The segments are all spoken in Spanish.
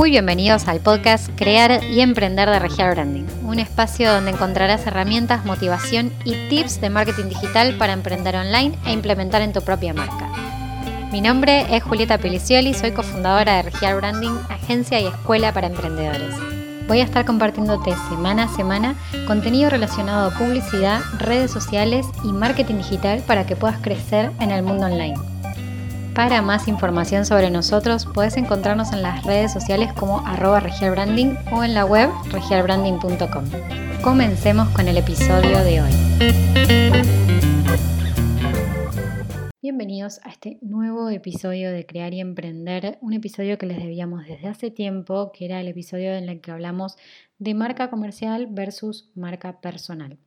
Muy bienvenidos al podcast Crear y Emprender de Regial Branding, un espacio donde encontrarás herramientas, motivación y tips de marketing digital para emprender online e implementar en tu propia marca. Mi nombre es Julieta Pelicioli, soy cofundadora de Regial Branding, agencia y escuela para emprendedores. Voy a estar compartiéndote semana a semana contenido relacionado a publicidad, redes sociales y marketing digital para que puedas crecer en el mundo online. Para más información sobre nosotros puedes encontrarnos en las redes sociales como arroba regialbranding o en la web regialbranding.com. Comencemos con el episodio de hoy. Bienvenidos a este nuevo episodio de Crear y Emprender, un episodio que les debíamos desde hace tiempo, que era el episodio en el que hablamos de marca comercial versus marca personal.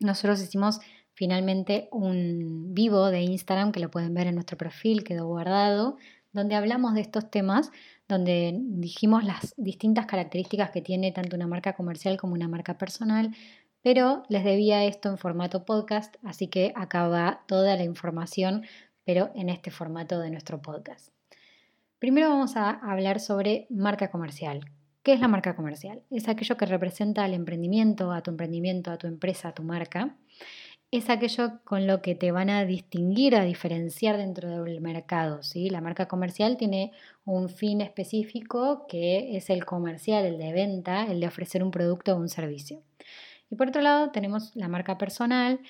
Nosotros hicimos finalmente un vivo de Instagram que lo pueden ver en nuestro perfil, quedó guardado, donde hablamos de estos temas, donde dijimos las distintas características que tiene tanto una marca comercial como una marca personal, pero les debía esto en formato podcast, así que acá va toda la información, pero en este formato de nuestro podcast. Primero vamos a hablar sobre marca comercial. ¿Qué es la marca comercial? Es aquello que representa al emprendimiento, a tu emprendimiento, a tu empresa, a tu marca es aquello con lo que te van a distinguir, a diferenciar dentro del mercado. ¿sí? La marca comercial tiene un fin específico que es el comercial, el de venta, el de ofrecer un producto o un servicio. Y por otro lado tenemos la marca personal,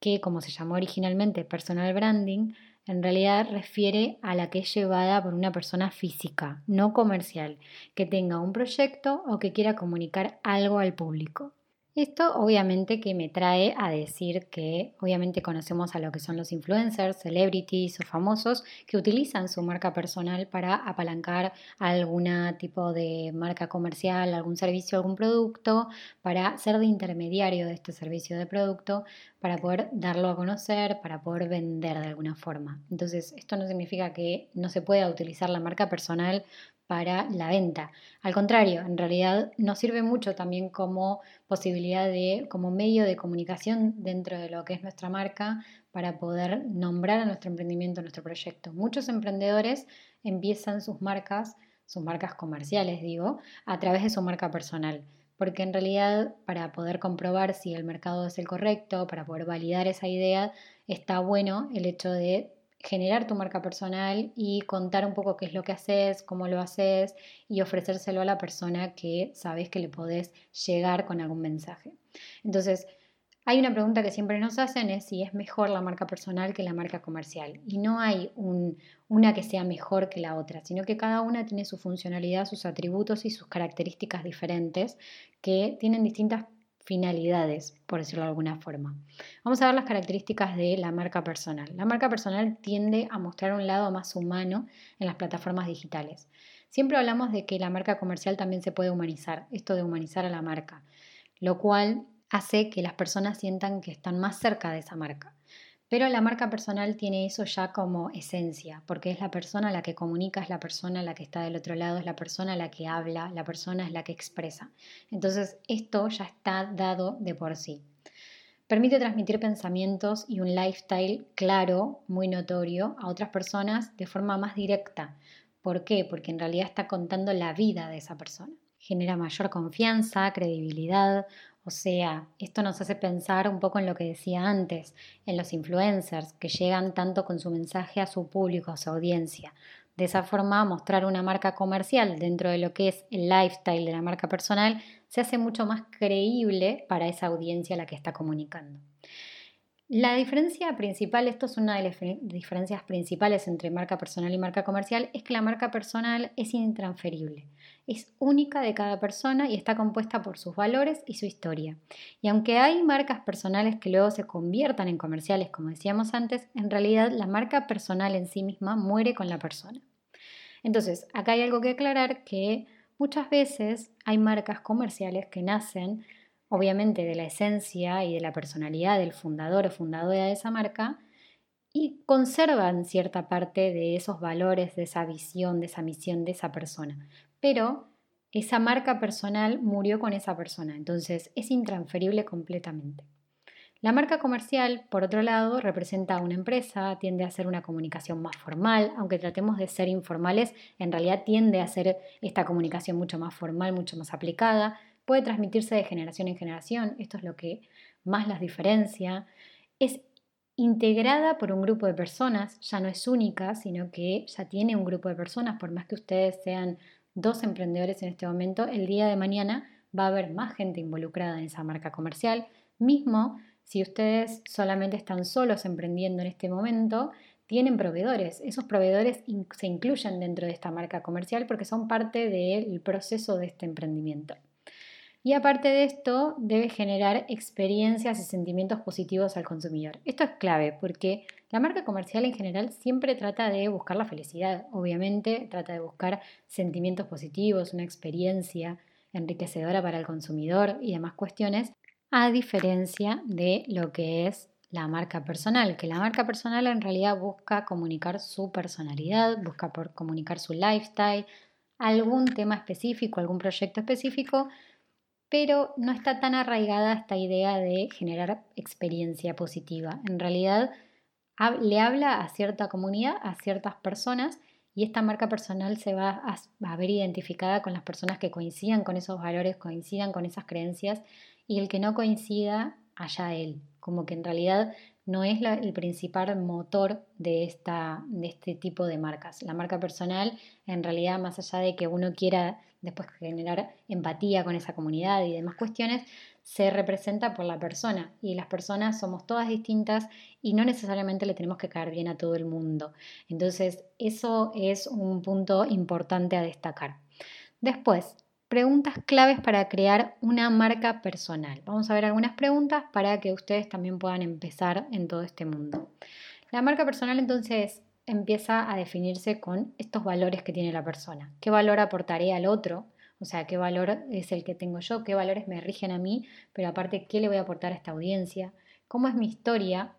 que como se llamó originalmente personal branding, en realidad refiere a la que es llevada por una persona física, no comercial, que tenga un proyecto o que quiera comunicar algo al público. Esto obviamente que me trae a decir que obviamente conocemos a lo que son los influencers, celebrities o famosos que utilizan su marca personal para apalancar algún tipo de marca comercial, algún servicio, algún producto, para ser de intermediario de este servicio de producto, para poder darlo a conocer, para poder vender de alguna forma. Entonces, esto no significa que no se pueda utilizar la marca personal para la venta. Al contrario, en realidad nos sirve mucho también como posibilidad de, como medio de comunicación dentro de lo que es nuestra marca para poder nombrar a nuestro emprendimiento, a nuestro proyecto. Muchos emprendedores empiezan sus marcas, sus marcas comerciales, digo, a través de su marca personal. Porque en realidad para poder comprobar si el mercado es el correcto, para poder validar esa idea, está bueno el hecho de generar tu marca personal y contar un poco qué es lo que haces, cómo lo haces y ofrecérselo a la persona que sabes que le podés llegar con algún mensaje. Entonces, hay una pregunta que siempre nos hacen es si es mejor la marca personal que la marca comercial. Y no hay una que sea mejor que la otra, sino que cada una tiene su funcionalidad, sus atributos y sus características diferentes que tienen distintas finalidades, por decirlo de alguna forma. Vamos a ver las características de la marca personal. La marca personal tiende a mostrar un lado más humano en las plataformas digitales. Siempre hablamos de que la marca comercial también se puede humanizar, esto de humanizar a la marca, lo cual hace que las personas sientan que están más cerca de esa marca. Pero la marca personal tiene eso ya como esencia, porque es la persona la que comunica, es la persona la que está del otro lado, es la persona la que habla, la persona es la que expresa. Entonces esto ya está dado de por sí. Permite transmitir pensamientos y un lifestyle claro, muy notorio, a otras personas de forma más directa. ¿Por qué? Porque en realidad está contando la vida de esa persona. Genera mayor confianza, credibilidad, o sea, esto nos hace pensar un poco en lo que decía antes, en los influencers que llegan tanto con su mensaje a su público, a su audiencia. De esa forma, mostrar una marca comercial dentro de lo que es el lifestyle de la marca personal se hace mucho más creíble para esa audiencia a la que está comunicando. La diferencia principal, esto es una de las diferencias principales entre marca personal y marca comercial, es que la marca personal es intransferible es única de cada persona y está compuesta por sus valores y su historia. Y aunque hay marcas personales que luego se conviertan en comerciales, como decíamos antes, en realidad la marca personal en sí misma muere con la persona. Entonces, acá hay algo que aclarar que muchas veces hay marcas comerciales que nacen obviamente de la esencia y de la personalidad del fundador o fundadora de esa marca y conservan cierta parte de esos valores, de esa visión, de esa misión de esa persona pero esa marca personal murió con esa persona, entonces es intransferible completamente. La marca comercial, por otro lado, representa a una empresa, tiende a ser una comunicación más formal, aunque tratemos de ser informales, en realidad tiende a ser esta comunicación mucho más formal, mucho más aplicada, puede transmitirse de generación en generación, esto es lo que más las diferencia, es integrada por un grupo de personas, ya no es única, sino que ya tiene un grupo de personas, por más que ustedes sean dos emprendedores en este momento, el día de mañana va a haber más gente involucrada en esa marca comercial, mismo si ustedes solamente están solos emprendiendo en este momento, tienen proveedores. Esos proveedores se incluyen dentro de esta marca comercial porque son parte del proceso de este emprendimiento. Y aparte de esto, debe generar experiencias y sentimientos positivos al consumidor. Esto es clave porque la marca comercial en general siempre trata de buscar la felicidad, obviamente, trata de buscar sentimientos positivos, una experiencia enriquecedora para el consumidor y demás cuestiones, a diferencia de lo que es la marca personal, que la marca personal en realidad busca comunicar su personalidad, busca por comunicar su lifestyle, algún tema específico, algún proyecto específico, pero no está tan arraigada esta idea de generar experiencia positiva. En realidad le habla a cierta comunidad, a ciertas personas, y esta marca personal se va a, ver identificada con las personas que coincidan con esos valores, coincidan con esas creencias, y el que no coincida, allá él. Como que en realidad no es el principal motor de, esta, de este tipo de marcas. La marca personal, en realidad, más allá de que uno quiera después generar empatía con esa comunidad y demás cuestiones, se representa por la persona. Y las personas somos todas distintas y no necesariamente le tenemos que caer bien a todo el mundo. Entonces, eso es un punto importante a destacar. Después, preguntas claves para crear una marca personal. Vamos a ver algunas preguntas para que ustedes también puedan empezar en todo este mundo. La marca personal entonces empieza a definirse con estos valores que tiene la persona. ¿Qué valor aportaré al otro? O sea, ¿qué valor es el que tengo yo? ¿Qué valores me rigen a mí? Pero aparte, ¿qué le voy a aportar a esta audiencia? ¿Cómo es mi historia?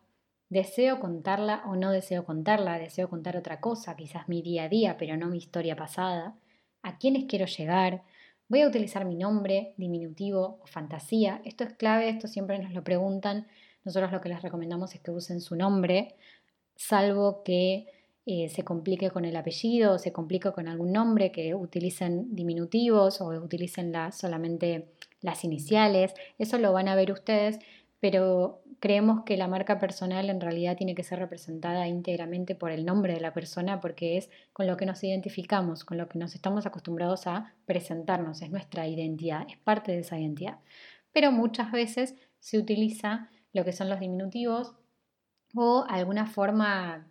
¿Deseo contarla o no deseo contarla? ¿Deseo contar otra cosa? Quizás mi día a día, pero no mi historia pasada. ¿A quiénes quiero llegar? Voy a utilizar mi nombre, diminutivo o fantasía. Esto es clave, esto siempre nos lo preguntan. Nosotros lo que les recomendamos es que usen su nombre, salvo que eh, se complique con el apellido o se complique con algún nombre, que utilicen diminutivos o utilicen solamente las iniciales. Eso lo van a ver ustedes, pero creemos que la marca personal en realidad tiene que ser representada íntegramente por el nombre de la persona porque es con lo que nos identificamos, con lo que nos estamos acostumbrados a presentarnos, es nuestra identidad, es parte de esa identidad. Pero muchas veces se utiliza lo que son los diminutivos o alguna forma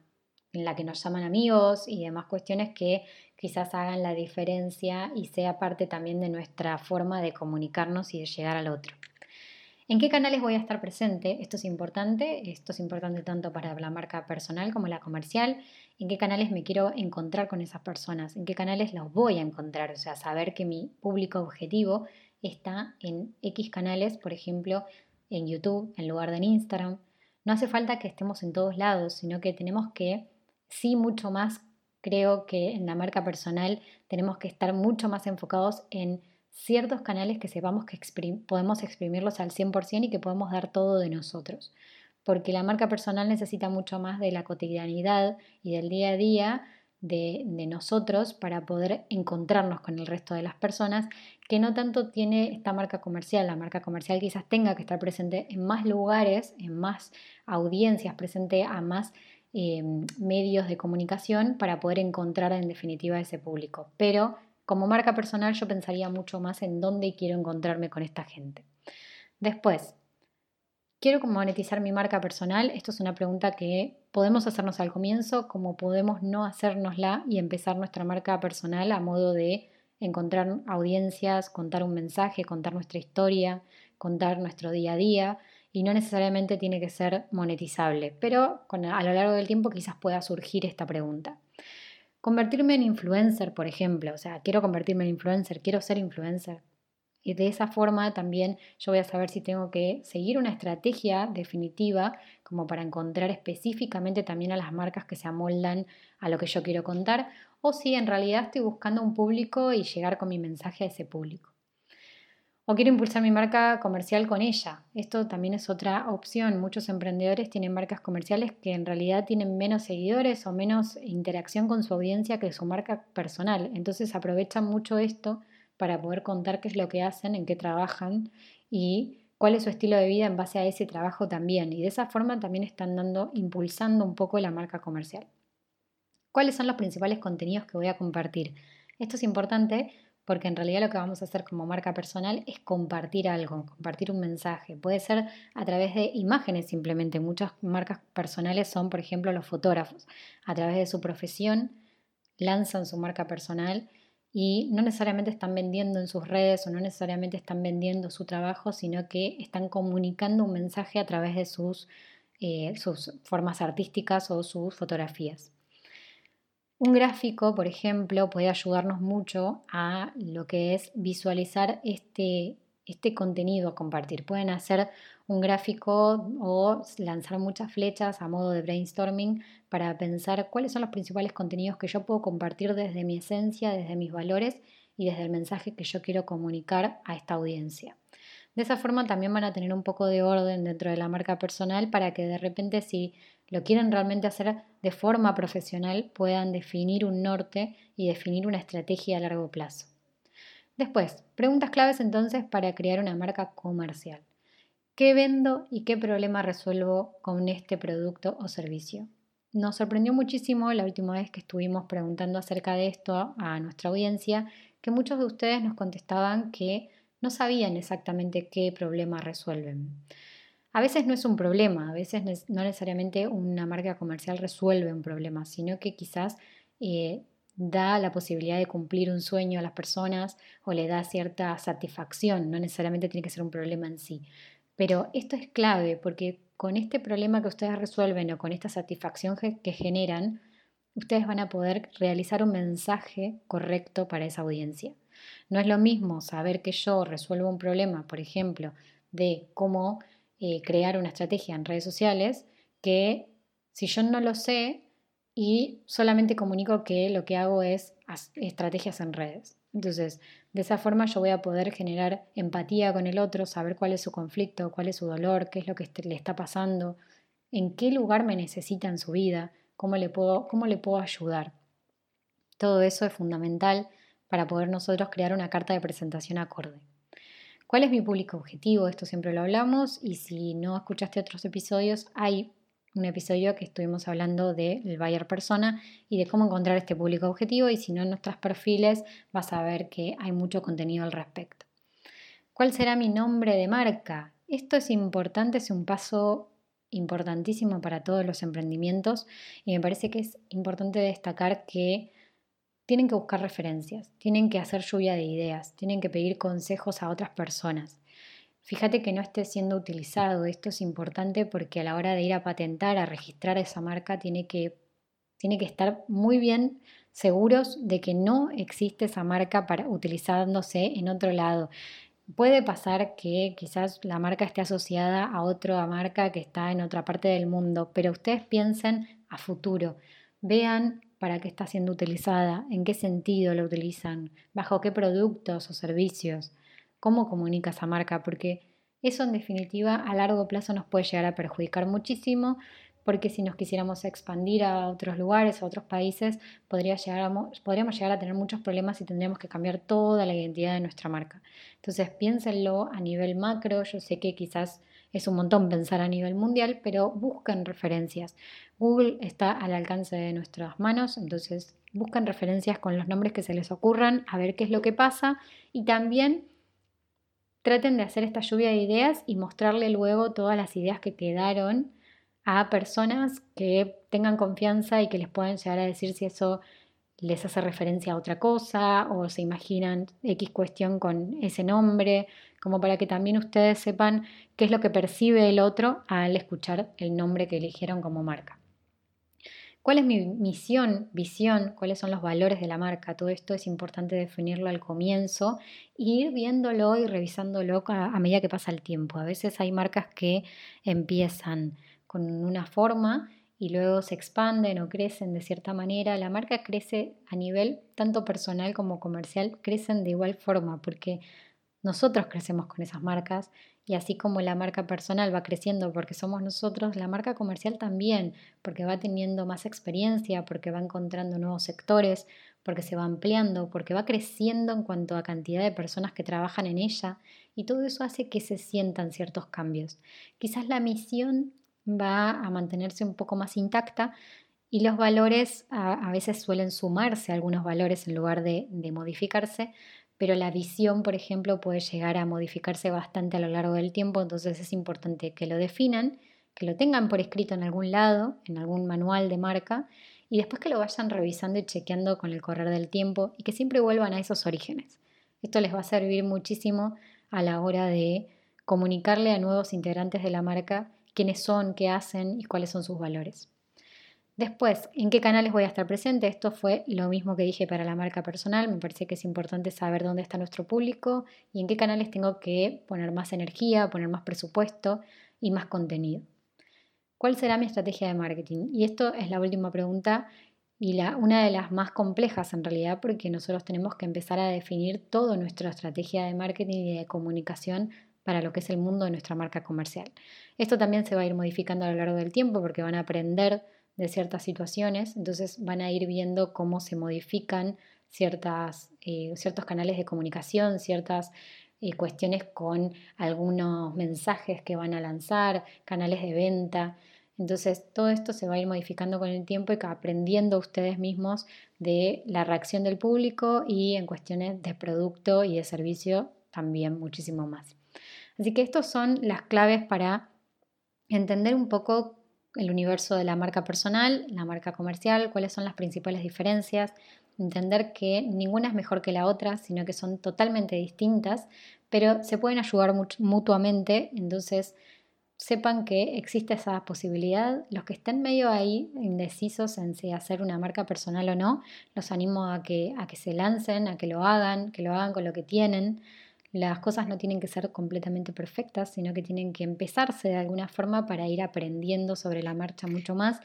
en la que nos llaman amigos y demás cuestiones que quizás hagan la diferencia y sea parte también de nuestra forma de comunicarnos y de llegar al otro. ¿En qué canales voy a estar presente? Esto es importante, esto es importante tanto para la marca personal como la comercial. ¿En qué canales me quiero encontrar con esas personas? ¿En qué canales los voy a encontrar? O sea, saber que mi público objetivo está en X canales, por ejemplo, en YouTube en lugar de en Instagram. No hace falta que estemos en todos lados, sino que tenemos que, sí, mucho más, creo que en la marca personal tenemos que estar mucho más enfocados en ciertos canales que sepamos que podemos exprimirlos al 100% y que podemos dar todo de nosotros. Porque la marca personal necesita mucho más de la cotidianidad y del día a día de, de, nosotros para poder encontrarnos con el resto de las personas, que no tanto tiene esta marca comercial. La marca comercial quizás tenga que estar presente en más lugares, en más audiencias, presente a más eh, medios de comunicación para poder encontrar en definitiva ese público. Pero como marca personal yo pensaría mucho más en dónde quiero encontrarme con esta gente. Después, ¿quiero monetizar mi marca personal? Esto es una pregunta que podemos hacernos al comienzo, como podemos no hacérnosla y empezar nuestra marca personal a modo de encontrar audiencias, contar un mensaje, contar nuestra historia, contar nuestro día a día y no necesariamente tiene que ser monetizable, pero a lo largo del tiempo quizás pueda surgir esta pregunta. Convertirme en influencer, por ejemplo, o sea, quiero convertirme en influencer, quiero ser influencer. Y de esa forma también yo voy a saber si tengo que seguir una estrategia definitiva como para encontrar específicamente también a las marcas que se amoldan a lo que yo quiero contar o si en realidad estoy buscando un público y llegar con mi mensaje a ese público. O quiero impulsar mi marca comercial con ella. Esto también es otra opción. Muchos emprendedores tienen marcas comerciales que en realidad tienen menos seguidores o menos interacción con su audiencia que su marca personal. Entonces aprovechan mucho esto para poder contar qué es lo que hacen, en qué trabajan y cuál es su estilo de vida en base a ese trabajo también. Y de esa forma también están dando, impulsando un poco la marca comercial. ¿Cuáles son los principales contenidos que voy a compartir? Esto es importante porque en realidad lo que vamos a hacer como marca personal es compartir algo, compartir un mensaje. Puede ser a través de imágenes simplemente. Muchas marcas personales son, por ejemplo, los fotógrafos. A través de su profesión lanzan su marca personal y no necesariamente están vendiendo en sus redes o no necesariamente están vendiendo su trabajo, sino que están comunicando un mensaje a través de sus, eh, sus formas artísticas o sus fotografías. Un gráfico, por ejemplo, puede ayudarnos mucho a lo que es visualizar este, este contenido a compartir. Pueden hacer un gráfico o lanzar muchas flechas a modo de brainstorming para pensar cuáles son los principales contenidos que yo puedo compartir desde mi esencia, desde mis valores y desde el mensaje que yo quiero comunicar a esta audiencia. De esa forma también van a tener un poco de orden dentro de la marca personal para que de repente si lo quieren realmente hacer de forma profesional puedan definir un norte y definir una estrategia a largo plazo. Después, preguntas claves entonces para crear una marca comercial. ¿Qué vendo y qué problema resuelvo con este producto o servicio? Nos sorprendió muchísimo la última vez que estuvimos preguntando acerca de esto a nuestra audiencia, que muchos de ustedes nos contestaban que no sabían exactamente qué problema resuelven. A veces no es un problema, a veces no necesariamente una marca comercial resuelve un problema, sino que quizás eh, da la posibilidad de cumplir un sueño a las personas o le da cierta satisfacción, no necesariamente tiene que ser un problema en sí. Pero esto es clave porque con este problema que ustedes resuelven o con esta satisfacción que generan, ustedes van a poder realizar un mensaje correcto para esa audiencia. No es lo mismo saber que yo resuelvo un problema, por ejemplo, de cómo eh, crear una estrategia en redes sociales que si yo no lo sé y solamente comunico que lo que hago es estrategias en redes. Entonces, de esa forma yo voy a poder generar empatía con el otro, saber cuál es su conflicto, cuál es su dolor, qué es lo que le está pasando, en qué lugar me necesita en su vida, cómo le puedo, cómo le puedo ayudar. Todo eso es fundamental para poder nosotros crear una carta de presentación acorde. ¿Cuál es mi público objetivo? Esto siempre lo hablamos y si no escuchaste otros episodios, hay un episodio que estuvimos hablando del buyer persona y de cómo encontrar este público objetivo y si no en nuestros perfiles vas a ver que hay mucho contenido al respecto. ¿Cuál será mi nombre de marca? Esto es importante, es un paso importantísimo para todos los emprendimientos y me parece que es importante destacar que tienen que buscar referencias, tienen que hacer lluvia de ideas, tienen que pedir consejos a otras personas. Fíjate que no esté siendo utilizado, esto es importante porque a la hora de ir a patentar, a registrar esa marca, tiene que, tiene que estar muy bien seguros de que no existe esa marca para utilizándose en otro lado. Puede pasar que quizás la marca esté asociada a otra marca que está en otra parte del mundo, pero ustedes piensen a futuro. Vean para qué está siendo utilizada, en qué sentido la utilizan, bajo qué productos o servicios, cómo comunica esa marca, porque eso en definitiva a largo plazo nos puede llegar a perjudicar muchísimo, porque si nos quisiéramos expandir a otros lugares, a otros países, podríamos llegar a tener muchos problemas y tendríamos que cambiar toda la identidad de nuestra marca. Entonces piénsenlo a nivel macro, yo sé que quizás es un montón pensar a nivel mundial, pero busquen referencias. Google está al alcance de nuestras manos, entonces busquen referencias con los nombres que se les ocurran, a ver qué es lo que pasa y también traten de hacer esta lluvia de ideas y mostrarle luego todas las ideas que quedaron a personas que tengan confianza y que les puedan llegar a decir si eso les hace referencia a otra cosa o se imaginan X cuestión con ese nombre, como para que también ustedes sepan qué es lo que percibe el otro al escuchar el nombre que eligieron como marca. ¿Cuál es mi misión, visión? ¿Cuáles son los valores de la marca? Todo esto es importante definirlo al comienzo e ir viéndolo y revisándolo a, medida que pasa el tiempo. A veces hay marcas que empiezan con una forma y luego se expanden o crecen de cierta manera. La marca crece a nivel tanto personal como comercial, crecen de igual forma porque nosotros crecemos con esas marcas y así como la marca personal va creciendo porque somos nosotros, la marca comercial también, porque va teniendo más experiencia, porque va encontrando nuevos sectores, porque se va ampliando, porque va creciendo en cuanto a cantidad de personas que trabajan en ella y todo eso hace que se sientan ciertos cambios. Quizás la misión va a mantenerse un poco más intacta y los valores a, veces suelen sumarse algunos valores en lugar de modificarse, pero la visión, por ejemplo, puede llegar a modificarse bastante a lo largo del tiempo, entonces es importante que lo definan, que lo tengan por escrito en algún lado, en algún manual de marca, y después que lo vayan revisando y chequeando con el correr del tiempo y que siempre vuelvan a esos orígenes. Esto les va a servir muchísimo a la hora de comunicarle a nuevos integrantes de la marca quiénes son, qué hacen y cuáles son sus valores. Después, ¿en qué canales voy a estar presente? Esto fue lo mismo que dije para la marca personal. Me parece que es importante saber dónde está nuestro público y en qué canales tengo que poner más energía, poner más presupuesto y más contenido. ¿Cuál será mi estrategia de marketing? Y esto es la última pregunta y la, una de las más complejas en realidad porque nosotros tenemos que empezar a definir toda nuestra estrategia de marketing y de comunicación para lo que es el mundo de nuestra marca comercial. Esto también se va a ir modificando a lo largo del tiempo porque van a aprender de ciertas situaciones, entonces van a ir viendo cómo se modifican ciertas, eh, ciertos canales de comunicación, ciertas eh, cuestiones con algunos mensajes que van a lanzar, canales de venta. Entonces todo esto se va a ir modificando con el tiempo y aprendiendo ustedes mismos de la reacción del público y en cuestiones de producto y de servicio también muchísimo más. Así que estas son las claves para entender un poco el universo de la marca personal, la marca comercial, cuáles son las principales diferencias, entender que ninguna es mejor que la otra, sino que son totalmente distintas, pero se pueden ayudar mutuamente, entonces sepan que existe esa posibilidad. Los que estén medio ahí indecisos en si hacer una marca personal o no, los animo a que, a que se lancen, a que lo hagan, que lo hagan con lo que tienen. Las cosas no tienen que ser completamente perfectas, sino que tienen que empezarse de alguna forma para ir aprendiendo sobre la marcha mucho más,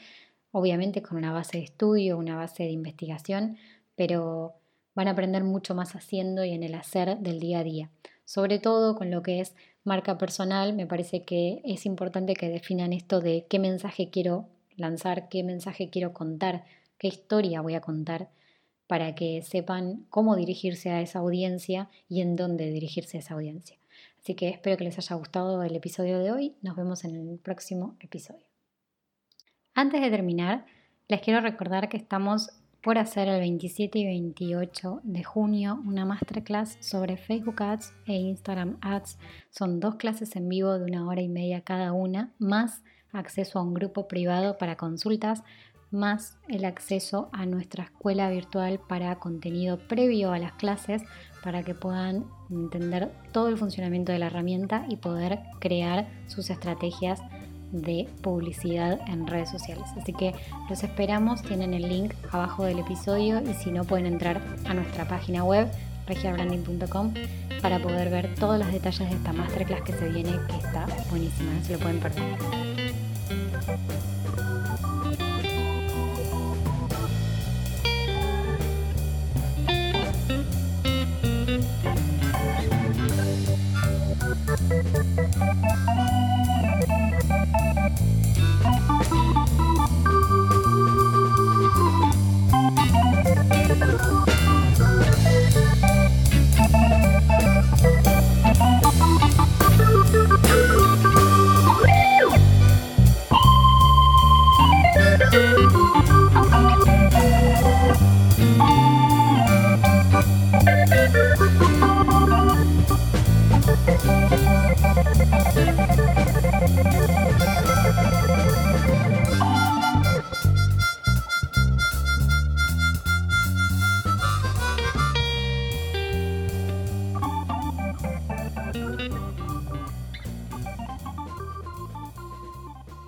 obviamente con una base de estudio, una base de investigación, pero van a aprender mucho más haciendo y en el hacer del día a día. Sobre todo con lo que es marca personal, me parece que es importante que definan esto de qué mensaje quiero lanzar, qué mensaje quiero contar, qué historia voy a contar para que sepan cómo dirigirse a esa audiencia y en dónde dirigirse a esa audiencia. Así que espero que les haya gustado el episodio de hoy. Nos vemos en el próximo episodio. Antes de terminar, les quiero recordar que estamos por hacer el 27 y 28 de junio una masterclass sobre Facebook Ads e Instagram Ads. Son dos clases en vivo de una hora y media cada una, más acceso a un grupo privado para consultas más el acceso a nuestra escuela virtual para contenido previo a las clases para que puedan entender todo el funcionamiento de la herramienta y poder crear sus estrategias de publicidad en redes sociales. Así que los esperamos, tienen el link abajo del episodio y si no pueden entrar a nuestra página web regiabranding.com para poder ver todos los detalles de esta masterclass que se viene, que está buenísima, no se lo pueden perder.